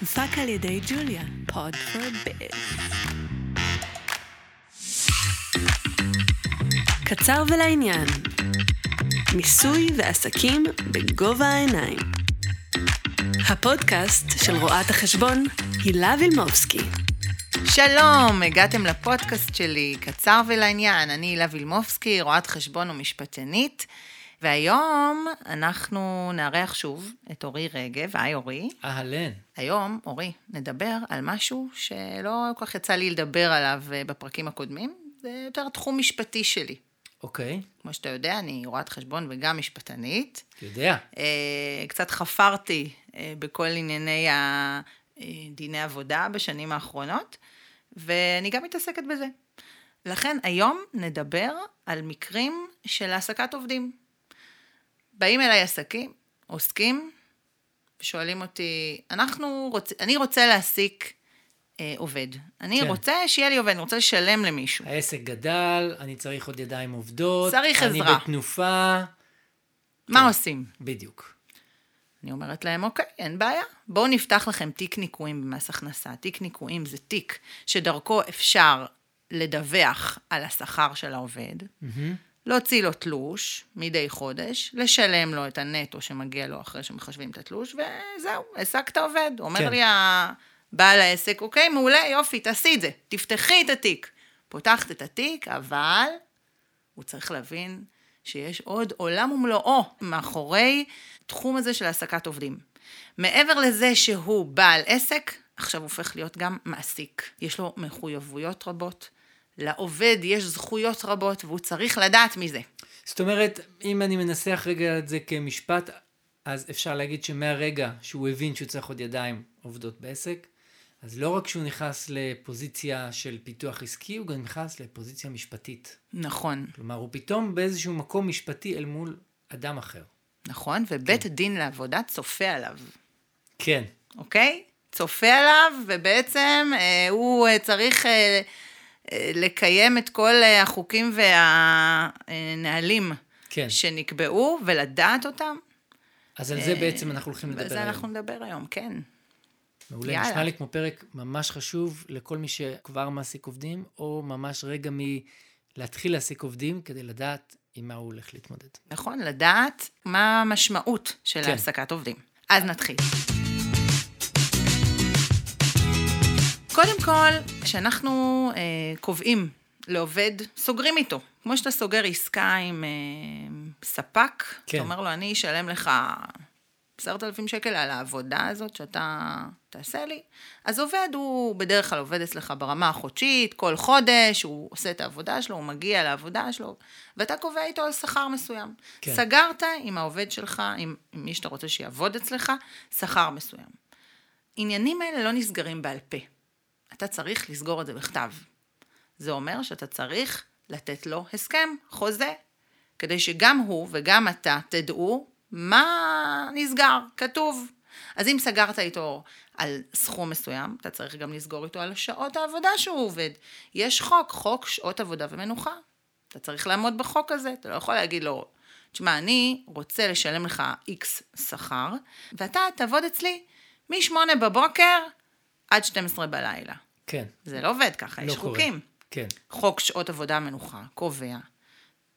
הופק על ידי ג'וליה, פוד פור ביז. קצר ולעניין, מיסוי ועסקים בגובה העיניים. הפודקאסט של רואת החשבון הילה וילמובסקי. שלום, הגעתם לפודקאסט שלי, קצר ולעניין. אני הילה וילמובסקי, רואת חשבון ומשפטנית, והיום אנחנו נארח שוב את אורי רגב. היי אורי. אהלן. היום, אורי, נדבר על משהו שלא כל כך יצא לי לדבר עליו אה, בפרקים הקודמים, זה יותר תחום משפטי שלי. אוקיי, כמו שאתה יודע, אני רואת חשבון וגם משפטנית. יודע. אה, קצת חפרתי אה, בכל ענייני דיני עבודה בשנים האחרונות, ואני גם מתעסקת בזה. לכן היום נדבר על מקרים של העסקת עובדים. באים אליי עסקים, עוסקים, ושואלים אותי, אנחנו רוצ... אני רוצה להעסיק אה, עובד. אני כן. רוצה שיהיה לי עובד, אני רוצה לשלם למישהו. העסק גדל, אני צריך עוד ידיים עובדות. צריך אני עזרה. בתנופה. מה עושים? בדיוק. אני אומרת להם, אוקיי, אין בעיה. בואו נפתח לכם תיק ניכויים במס הכנסה. תיק ניכויים זה תיק שדרכו אפשר לדווח על השכר של העובד, מהמם. להוציא לו תלוש מדי חודש, לשלם לו את הנטו שמגיע לו אחרי שמחשבים את התלוש, וזהו, העסקת עובד. אומר כן. לי הבעל העסק, אוקיי, מעולה, יופי, תעשי את זה, תפתחי את התיק. פותחת את התיק, אבל הוא צריך להבין שיש עוד עולם ומלואו מאחורי תחום הזה של העסקת עובדים. מעבר לזה שהוא בעל עסק, עכשיו הופך להיות גם מעסיק. יש לו מחויבויות רבות, לעובד יש זכויות רבות, והוא צריך לדעת מזה. זאת אומרת, אם אני מנסח רגע את זה כמשפט, אז אפשר להגיד שמהרגע שהוא הבין שהוא צריך עוד ידיים עובדות בעסק, אז לא רק שהוא נכנס לפוזיציה של פיתוח עסקי, הוא גם נכנס לפוזיציה משפטית. נכון, כלומר, הוא פתאום באיזשהו מקום משפטי אל מול אדם אחר. נכון, ובית הדין לעבודה צופה עליו, כן, אוקיי? צופה עליו, ובעצם אה, הוא אה, צריך אה, לקיים את כל אה, החוקים והנהלים כן. שנקבעו, ולדעת אותם. אז על זה בעצם אנחנו הולכים לדבר ועל זה היום. אנחנו נדבר היום, כן. מעולה, יאללה. נשמע לי כמו פרק ממש חשוב לכל מי שכבר מעסיק עובדים, או ממש רגע מלהתחיל להעסיק עובדים, כדי לדעת עם מה הוא הולך להתמודד. נכון, לדעת מה המשמעות של כן. העסקת עובדים. אז נתחיל. קודם כל, כשאנחנו אה, קובעים לעובד, סוגרים איתו. כמו שאתה סוגר עסקה עם אה, ספק, כן. אתה אומר לו, אני אשלם לך עשרת אלפים שקל על העבודה הזאת שאתה תעשה לי. אז עובד הוא בדרך כלל עובד אצלך ברמה החודשית, כל חודש, הוא עושה את העבודה שלו, הוא מגיע לעבודה שלו, ואתה קובע איתו על שכר מסוים. כן. סגרת עם העובד שלך, עם, עם מי שאתה רוצה שיעבוד אצלך, שכר מסוים. עניינים האלה לא נסגרים בעל פה. אתה צריך לסגור את זה בכתב. זה אומר שאתה צריך לתת לו הסכם, חוזה, כדי שגם הוא וגם אתה תדעו מה נסגר, כתוב. אז אם סגרת איתו על סכום מסוים, אתה צריך גם לסגור איתו על שעות העבודה שהוא עובד. יש חוק, חוק שעות עבודה ומנוחה. אתה צריך לעמוד בחוק הזה, אתה לא יכול להגיד לו, תשמע, אני רוצה לשלם לך איקס שכר, ואתה תעבוד אצלי מ-8 בבוקר עד 12 בלילה. כן, זה לא עובד ככה, לא יש קורה. חוקים. כן, חוק שעות עבודה מנוחה קובע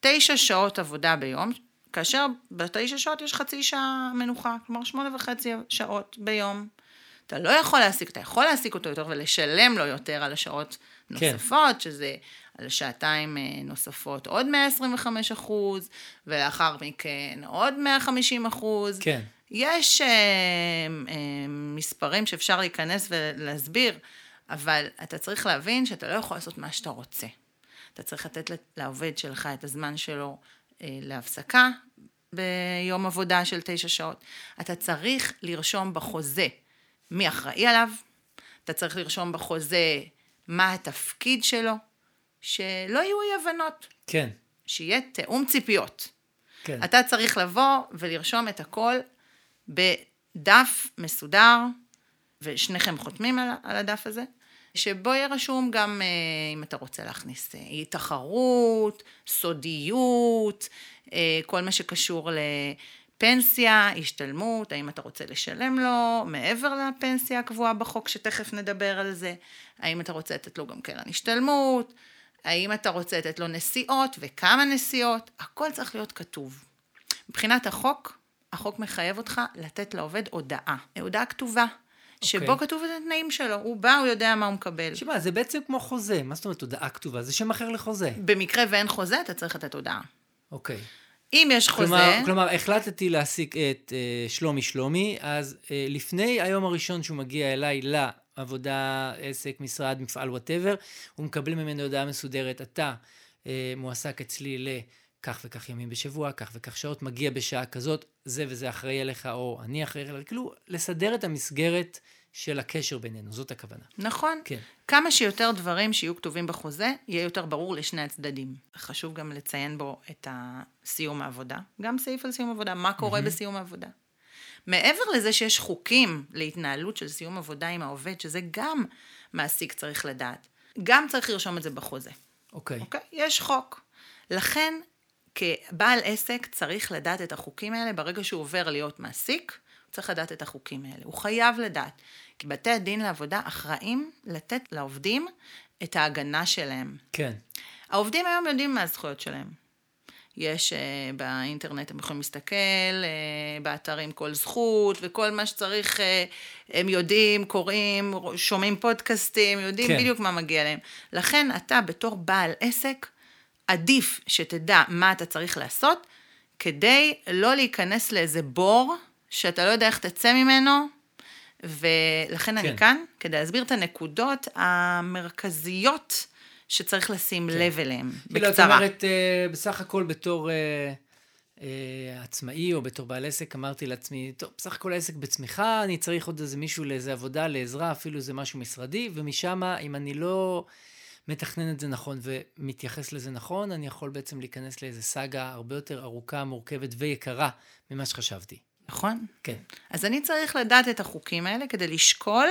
תשע שעות עבודה ביום, כאשר בתשע שעות יש חצי שעה מנוחה, כלומר שמונה וחצי שעות ביום. אתה לא יכול להעסיק, אתה יכול להעסיק אותו יותר ולשלם לו יותר על השעות כן. נוספות, שזה על שעתיים אה, נוספות עוד 125 אחוז, ולאחר מכן עוד 150 אחוז. כן. יש אה, אה, מספרים שאפשר להיכנס ולהסביר, אבל אתה צריך להבין שאתה לא יכול לעשות מה שאתה רוצה. אתה צריך לתת לעובד שלך את הזמן שלו אה, להפסקה ביום עבודה של תשע שעות. אתה צריך לרשום בחוזה מי אחראי עליו, אתה צריך לרשום בחוזה מה התפקיד שלו, שלא יהיו אי הבנות, כן, שיהיה תיאום ציפיות. כן. אתה צריך לבוא ולרשום את הכל בדף מסודר, ושניכם חותמים על, על הדף הזה, שבו יהיה רשום גם אה, אם אתה רוצה להכניס אה, תחרות, סודיות, אה, כל מה שקשור פנסיה, השתלמות, האם אתה רוצה לשלם לו מעבר לפנסיה הקבועה בחוק, שתכף נדבר על זה, האם אתה רוצה לתת לו גם קרן השתלמות, האם אתה רוצה לתת לו נסיעות וכמה נסיעות, הכל צריך להיות כתוב. מבחינת החוק, החוק מחייב אותך לתת לעובד הודעה, הודעה כתובה. שבו אוקיי. כתוב את התנאים שלו, הוא בא, הוא יודע מה הוא מקבל. תשמע, זה בעצם כמו חוזה. מה זאת אומרת הודעה כתובה? זה שם אחר לחוזה. במקרה ואין חוזה, אתה צריך לתת הודעה. אוקיי. אם יש חוזה, כלומר, כלומר, החלטתי להעסיק את אה, שלומי שלומי, אז אה, לפני היום הראשון שהוא מגיע אליי לעבודה, עסק, משרד, מפעל, וואטאבר, הוא מקבל ממנו הודעה מסודרת, אתה אה, מועסק אצלי לכך וכך ימים בשבוע, כך וכך שעות, מגיע בשעה כזאת, זה וזה אחראי עליך, או אני אחראי עליך, כאילו, לסדר את המסגרת של הקשר בינינו, זאת הכוונה. נכון? כן. כמה שיותר דברים שיהיו כתובים בחוזה, יהיה יותר ברור לשני הצדדים. חשוב גם לציין בו את סיום העבודה, גם סעיף על סיום עבודה, מה קורה בסיום העבודה. מעבר לזה שיש חוקים להתנהלות של סיום עבודה עם העובד, שזה גם מעסיק צריך לדעת, גם צריך לרשום את זה בחוזה. אוקיי. אוקיי? יש חוק. לכן, כבעל עסק צריך לדעת את החוקים האלה ברגע שהוא עובר להיות מעסיק. הוא צריך לדעת את החוקים האלה, הוא חייב לדעת. כי בתי הדין לעבודה אחראים לתת לעובדים את ההגנה שלהם. כן. העובדים היום יודעים מה הזכויות שלהם. יש uh, באינטרנט, הם יכולים להסתכל, uh, באתרים כל זכות וכל מה שצריך, uh, הם יודעים, קוראים, שומעים פודקאסטים, יודעים כן. בדיוק מה מגיע להם. לכן אתה בתור בעל עסק, עדיף שתדע מה אתה צריך לעשות, כדי לא להיכנס לאיזה בור שאתה לא יודע איך תצא ממנו, ולכן כן. אני כאן, כדי להסביר את הנקודות המרכזיות שצריך לשים כן. לב אליהן, כאילו, בקצרה. אומרת, אה, בסך הכל בתור אה, אה, עצמאי או בתור בעל עסק, אמרתי לעצמי, טוב, בסך הכל העסק בצמיחה, אני צריך עוד איזה מישהו לאיזה עבודה, לעזרה, אפילו איזה משהו משרדי, ומשם, אם אני לא מתכנן את זה נכון ומתייחס לזה נכון, אני יכול בעצם להיכנס לאיזה סאגה הרבה יותר ארוכה, מורכבת ויקרה ממה שחשבתי. נכון? כן. אז אני צריך לדעת את החוקים האלה כדי לשקול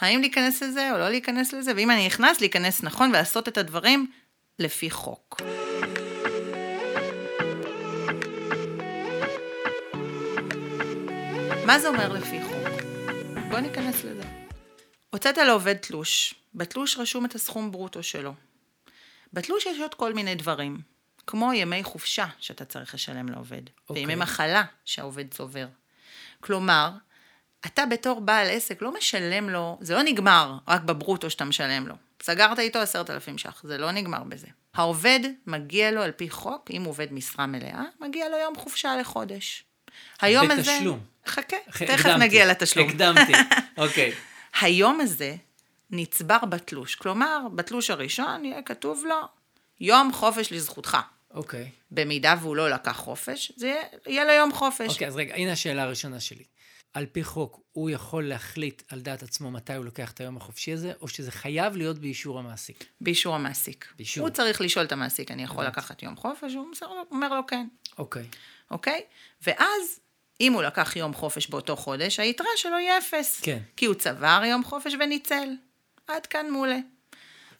האם להיכנס לזה או לא להיכנס לזה, ואם אני נכנס, להיכנס נכון ולעשות את הדברים לפי חוק. מה זה אומר לפי חוק? בוא ניכנס לזה. הוצאת לעובד תלוש, בתלוש רשום את הסכום ברוטו שלו. בתלוש יש עוד כל מיני דברים, כמו ימי חופשה שאתה צריך לשלם לעובד, אוקיי. וימי מחלה שהעובד צובר. כלומר, אתה בתור בעל עסק לא משלם לו, זה לא נגמר רק בברוטו שאתה משלם לו. סגרת איתו עשרת אלפים ש"ח, זה לא נגמר בזה. העובד, מגיע לו על פי חוק, אם הוא עובד משרה מלאה, מגיע לו יום חופשה לחודש. היום הזה... בתשלום. חכה, תכף. נגיע לתשלום. הקדמתי, אוקיי. היום הזה נצבר בתלוש. כלומר, בתלוש הראשון יהיה כתוב לו, יום חופש לזכותך. אוקיי. במידה והוא לא לקח חופש, זה יהיה, יהיה לו יום חופש. אוקיי, אז רגע, הנה השאלה הראשונה שלי. על פי חוק, הוא יכול להחליט על דעת עצמו מתי הוא לוקח את היום החופשי הזה, או שזה חייב להיות באישור המעסיק? באישור המעסיק. באישור. הוא צריך לשאול את המעסיק, אני יכול לקחת יום חופש? הוא אומר לו כן, אוקיי. אוקיי? ואז, אם הוא לקח יום חופש באותו חודש, היתרה שלו היא אפס. כן. כי הוא צבר יום חופש וניצל. עד כאן מעולה.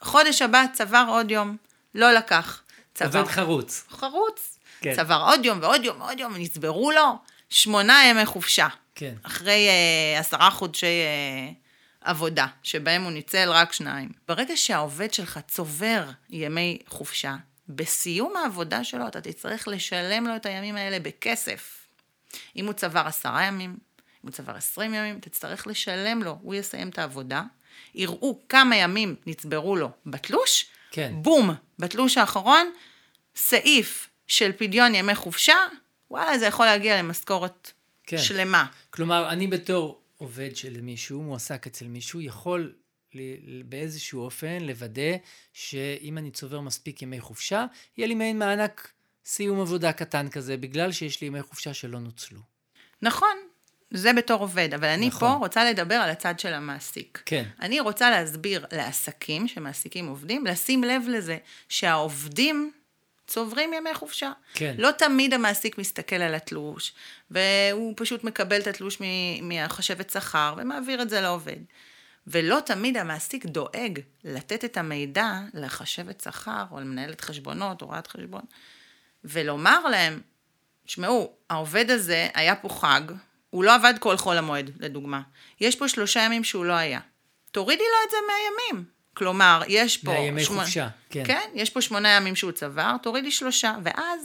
חודש הבא צבר עוד יום, לא לקח. צבר עובד חרוץ. חרוץ. כן. צבר עוד יום ועוד יום ועוד יום, ונצברו לו שמונה ימי חופשה. כן. אחרי אה, עשרה חודשי אה, עבודה, שבהם הוא ניצל רק שניים. ברגע שהעובד שלך צובר ימי חופשה, בסיום העבודה שלו אתה תצטרך לשלם לו את הימים האלה בכסף. אם הוא צבר עשרה ימים, אם הוא צבר עשרים ימים, תצטרך לשלם לו, הוא יסיים את העבודה, יראו כמה ימים נצברו לו בתלוש, כן. בום, בתלוש האחרון, סעיף של פדיון ימי חופשה, וואלה, זה יכול להגיע למשכורת כן. שלמה. כלומר, אני בתור עובד של מישהו, מועסק אצל מישהו, יכול באיזשהו אופן לוודא שאם אני צובר מספיק ימי חופשה, יהיה לי מעין מענק סיום עבודה קטן כזה, בגלל שיש לי ימי חופשה שלא נוצלו. נכון, זה בתור עובד, אבל אני נכון. פה רוצה לדבר על הצד של המעסיק. כן. אני רוצה להסביר לעסקים שמעסיקים עובדים, לשים לב לזה שהעובדים צוברים ימי חופשה. כן. לא תמיד המעסיק מסתכל על התלוש, והוא פשוט מקבל את התלוש מהחשבת שכר ומעביר את זה לעובד. ולא תמיד המעסיק דואג לתת את המידע לחשבת שכר או למנהלת חשבונות או רואת חשבון, ולומר להם תשמעו, העובד הזה היה פה חג, הוא לא עבד כל חול המועד, לדוגמה. יש פה שלושה ימים שהוא לא היה. תורידי לו את זה מהימים. כלומר, יש פה... מהימי חופשה, כן. כן, יש פה שמונה ימים שהוא צבר, תורידי שלושה, ואז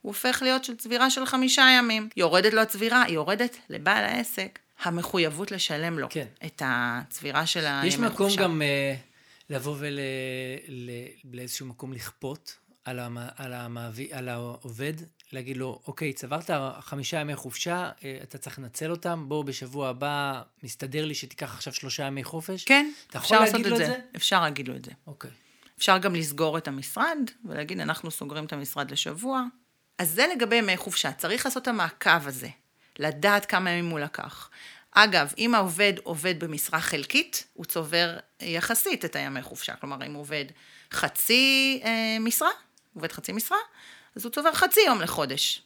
הוא הופך להיות של צבירה של חמישה ימים. יורדת לו הצבירה, היא יורדת לבעל העסק. המחויבות לשלם לו כן. את הצבירה של הימי יש חופשה. מקום גם אה, לבוא ולאיזשהו מקום לכפות על, המ, על, המעביד, על העובד, להגיד לו, אוקיי, צברת חמישה ימי חופשה, אה, אתה צריך לנצל אותם, בוא בשבוע הבא, מסתדר לי שתיקח עכשיו שלושה ימי חופש. כן, אפשר לעשות את זה. זה? אפשר להגיד לו את זה. אוקיי. אפשר גם לסגור את המשרד ולהגיד, אנחנו סוגרים את המשרד לשבוע. אז זה לגבי ימי חופשה, צריך לעשות את המעקב הזה, לדעת כמה ימים הוא לקח. אגב, אם העובד עובד במשרה חלקית, הוא צובר יחסית את הימי חופשה. כלומר, אם הוא עובד חצי אה, משרה, עובד חצי משרה, אז הוא צובר חצי יום לחודש.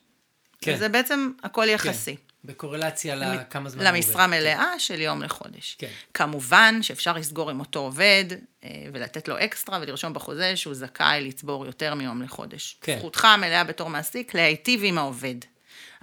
כן. זה בעצם הכל כן. יחסי. בקורלציה לכמה זמן הוא עובד. למשרה כן. מלאה של יום לחודש. כן. כמובן שאפשר לסגור עם אותו עובד אה, ולתת לו אקסטרה ולרשום בחוזה שהוא זכאי לצבור יותר מיום לחודש. כן. זכותך המלאה בתור מעסיק להיטיב עם העובד.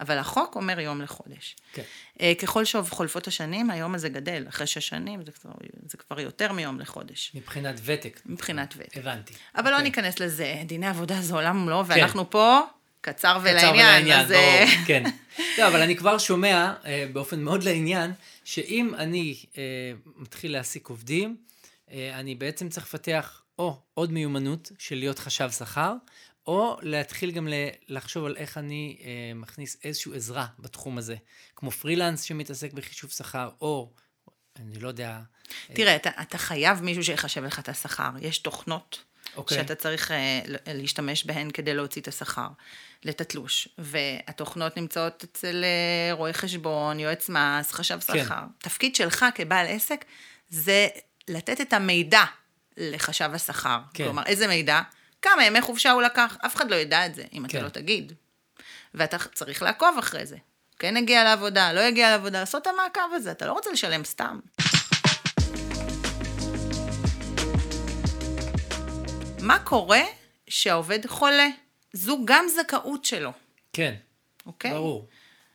אבל החוק אומר יום לחודש. כן. אה, ככל שחולפות השנים, היום הזה גדל. אחרי שש שנים זה כבר, זה כבר יותר מיום לחודש. מבחינת ותק. מבחינת ותק. הבנתי. אבל לא אוקיי. ניכנס לזה, דיני עבודה זה עולם ומלואו, ואנחנו פה קצר קצר ולעניין. אז, אה, ברור, כן. לא, אבל אני כבר שומע אה, באופן מאוד לעניין, שאם אני אה, מתחיל להעסיק עובדים, אה, אני בעצם צריך לפתח או עוד מיומנות של להיות חשב שכר, או להתחיל גם לחשוב על איך אני אה, מכניס איזושהי עזרה בתחום הזה, כמו פרילנס שמתעסק בחישוב שכר, או, אני לא יודע, תראה, אתה, אתה חייב מישהו שיחשב לך את השכר. יש תוכנות אוקיי. שאתה צריך אה, להשתמש בהן כדי להוציא את השכר, את התלוש. והתוכנות נמצאות אצל אה, רואה חשבון, יועץ מס, חשב כן. שכר. תפקיד שלך כבעל עסק זה לתת את המידע לחשב השכר. כן. כלומר, איזה מידע? כמה ימי חופשה הוא לקח? אף אחד לא ידע את זה, אם כן. אתה לא תגיד. ואתה צריך לעקוב אחרי זה. כן הגיע לעבודה, לא הגיע לעבודה, לעשות את המעקב הזה, אתה לא רוצה לשלם סתם. מה קורה שהעובד חולה? זו גם זכאות שלו, כן, אוקיי? ברור.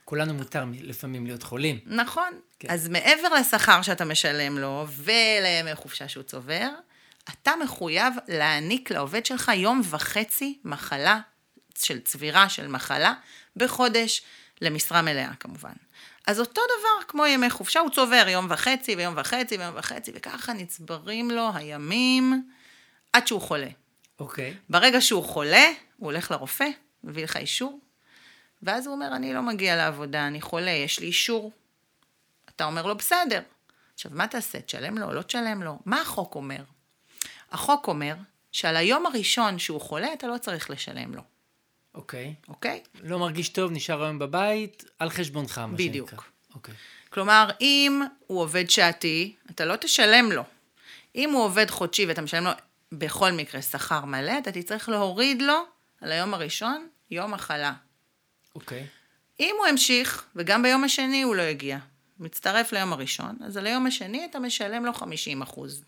כולנו מותר לפעמים להיות חולים. נכון. כן. אז מעבר לשכר שאתה משלם לו ולימי חופשה שהוא צובר, אתה מחויב להעניק לעובד שלך יום וחצי מחלה, של צבירה של מחלה, בחודש, למשרה מלאה כמובן. אז אותו דבר כמו ימי חופשה, הוא צובר יום וחצי ויום וחצי ויום וחצי, וככה נצברים לו הימים עד שהוא חולה. אוקיי. ברגע שהוא חולה, הוא הולך לרופא, מביא לך אישור, ואז הוא אומר, אני לא מגיע לעבודה, אני חולה, יש לי אישור. אתה אומר לו, בסדר. עכשיו, מה תעשה? תשלם לו או לא תשלם לו? מה החוק אומר? החוק אומר שעל היום הראשון שהוא חולה, אתה לא צריך לשלם לו, אוקיי. אוקיי? לא מרגיש טוב, נשאר היום בבית, על חשבונך, מה בדיוק. שנקרא. אוקיי. כלומר, אם הוא עובד שעתי, אתה לא תשלם לו. אם הוא עובד חודשי ואתה משלם לו בכל מקרה שכר מלא, אתה תצטרך להוריד לו על היום הראשון יום מחלה. אוקיי. אם הוא המשיך, וגם ביום השני הוא לא הגיע, מצטרף ליום הראשון, אז על היום השני אתה משלם לו 50 אחוז.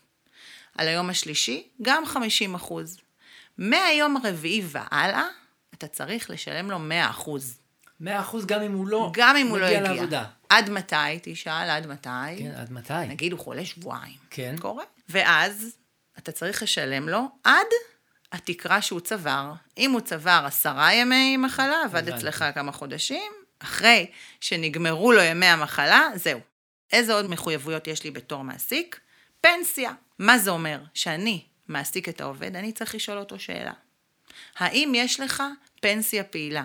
על היום השלישי, גם 50 אחוז. מהיום הרביעי והלאה, אתה צריך לשלם לו 100 אחוז. מאה אחוז גם אם הוא לא גם אם הוא לא הגיע. לעבודה. עד מתי, תשאל, עד מתי? כן, עד מתי? נגיד הוא חולה שבועיים. כן. קורה. ואז אתה צריך לשלם לו עד התקרה שהוא צבר. אם הוא צבר עשרה ימי מחלה, עבד. אצלך כמה חודשים, אחרי שנגמרו לו ימי המחלה, זהו. איזה עוד מחויבויות יש לי בתור מעסיק? פנסיה. מה זה אומר? שאני מעסיק את העובד, אני צריך לשאול אותו שאלה. האם יש לך פנסיה פעילה?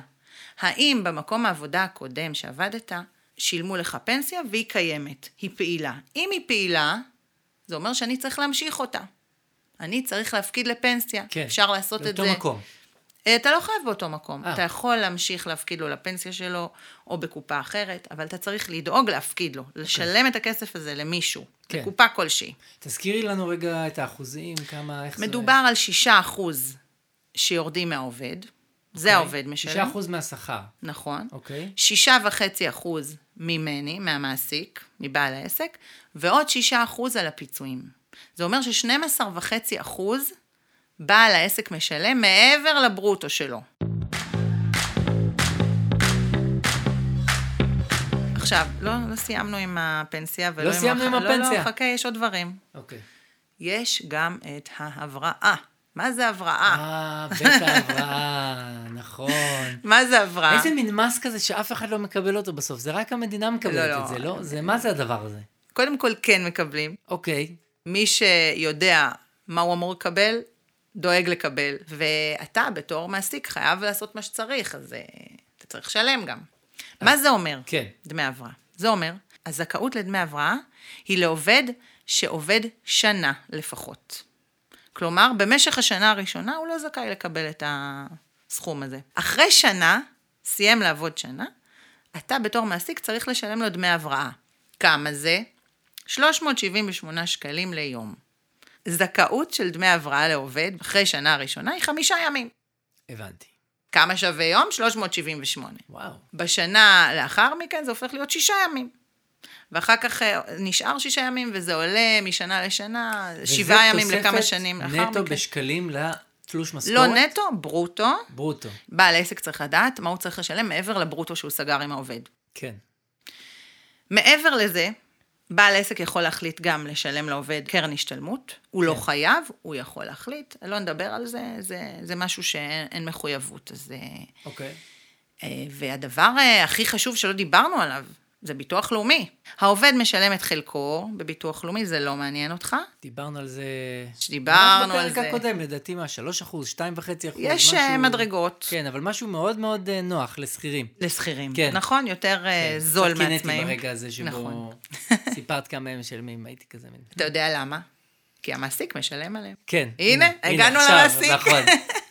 האם במקום העבודה הקודם שעבדת, שילמו לך פנסיה והיא קיימת, היא פעילה. אם היא פעילה, זה אומר שאני צריך להמשיך אותה. אני צריך להפקיד לפנסיה. כן. אפשר לעשות את באותו זה. מקום. אה, אתה לא חייב באותו מקום. אה. אתה יכול להמשיך להפקיד לו לפנסיה שלו, או בקופה אחרת, אבל אתה צריך לדאוג להפקיד לו, לשלם את הכסף הזה למישהו, כן. בקופה כלשהי. תזכירי לנו רגע את האחוזים, כמה, איך זה... מדובר על 6% שיורדים מהעובד, זה העובד משלם. שישה אחוז מהשכר. נכון. אוקיי. וחצי אחוז ממני, מהמעסיק, מבעל העסק, ועוד שישה אחוז על הפיצויים. זה אומר ש-12 וחצי אחוז בעל העסק משלם מעבר לברוטו שלו. עכשיו, לא, לא סיימנו עם הפנסיה ולא לא עם... סיימנו עם הח- לא, הפנסיה. לא, חכה, יש עוד דברים. אוקיי. יש גם את ההבראה. מה זה הבראה? אה, בית ההבראה, נכון. מה זה הבראה? איזה מין מס כזה שאף אחד לא מקבל אותו בסוף, זה רק המדינה מקבלת לא, לא. את זה, לא? זה, מה זה הדבר הזה? קודם כל כן מקבלים. אוקיי, מי שיודע מה הוא אמור לקבל, דואג לקבל. ואתה בתור מעסיק חייב לעשות מה שצריך, אז אה, אתה צריך לשלם גם. מה זה אומר? כן. דמי הבראה. זה אומר, הזכאות לדמי הבראה היא לעובד שעובד שנה לפחות. כלומר, במשך השנה הראשונה הוא לא זכאי לקבל את הסכום הזה. אחרי שנה, סיים לעבוד שנה, אתה בתור מעסיק צריך לשלם לו דמי הבראה. כמה זה? 378 שקלים ליום. זכאות של דמי הבראה לעובד אחרי שנה הראשונה היא חמישה ימים. הבנתי. כמה שווה יום? 378. וואו. בשנה לאחר מכן זה הופך להיות שישה ימים. ואחר כך אה, נשאר שישה ימים, וזה עולה משנה לשנה, שבעה ימים וזה לכמה תוספת שנים לאחר נטו מכן. בשקלים לתלוש משכורת? לא נטו, ברוטו. ברוטו. בעל עסק צריך לדעת מה הוא צריך לשלם מעבר לברוטו שהוא סגר עם העובד. כן. מעבר לזה, בעל עסק יכול להחליט גם לשלם לעובד קרן השתלמות. הוא לא כן. חייב, הוא יכול להחליט. לא נדבר על זה, זה, זה משהו שאין אין מחויבות. אז, אה, אוקיי. אה, והדבר אה, הכי חשוב שלא דיברנו עליו, זה ביטוח לאומי. העובד משלם את חלקו בביטוח לאומי, זה לא מעניין אותך. דיברנו על זה... שדיברנו על בפרק זה. הקודם, לדעתי מה, 3 אחוז, 2.5 אחוז, יש אה, מדרגות כן, אבל משהו מאוד מאוד אה, נוח לשכירים. לשכירים, כן. נכון? יותר אה, זול קצת קינאתי מעצמאים. ברגע הזה שבו נכון. סיפרת כמה הם משלמים, הייתי כזה מין... אתה יודע למה? כי המעסיק משלם עליהם. כן. הנה, הגענו עכשיו, למעסיק. נכון.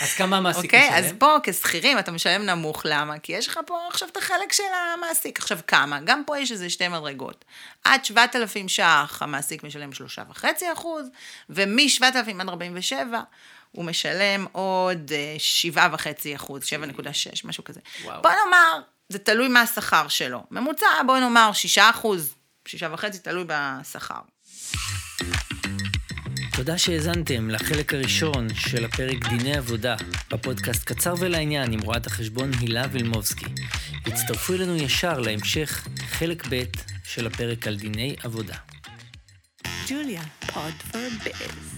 אז כמה המעסיק אוקיי, משלם? אז פה כשכירים אתה משלם נמוך, למה? כי יש לך פה עכשיו את החלק של המעסיק. עכשיו כמה? גם פה יש איזה שתי מדרגות. עד 7,000 ש"ח המעסיק משלם 3.5 אחוז, ומ-7,000 עד 47 הוא משלם עוד אה, 7.5 אחוז, 7.6, משהו כזה. וואו. בוא נאמר, זה תלוי מה השכר שלו. ממוצע, בוא נאמר 6 אחוז, 6.5, תלוי בשכר. תודה שהאזנתם לחלק הראשון של הפרק דיני עבודה בפודקאסט קצר ולעניין עם רואת החשבון הילה וילמובסקי. הצטרפו אלינו ישר להמשך חלק ב' של הפרק על דיני עבודה. ג'וליה, pod for biz.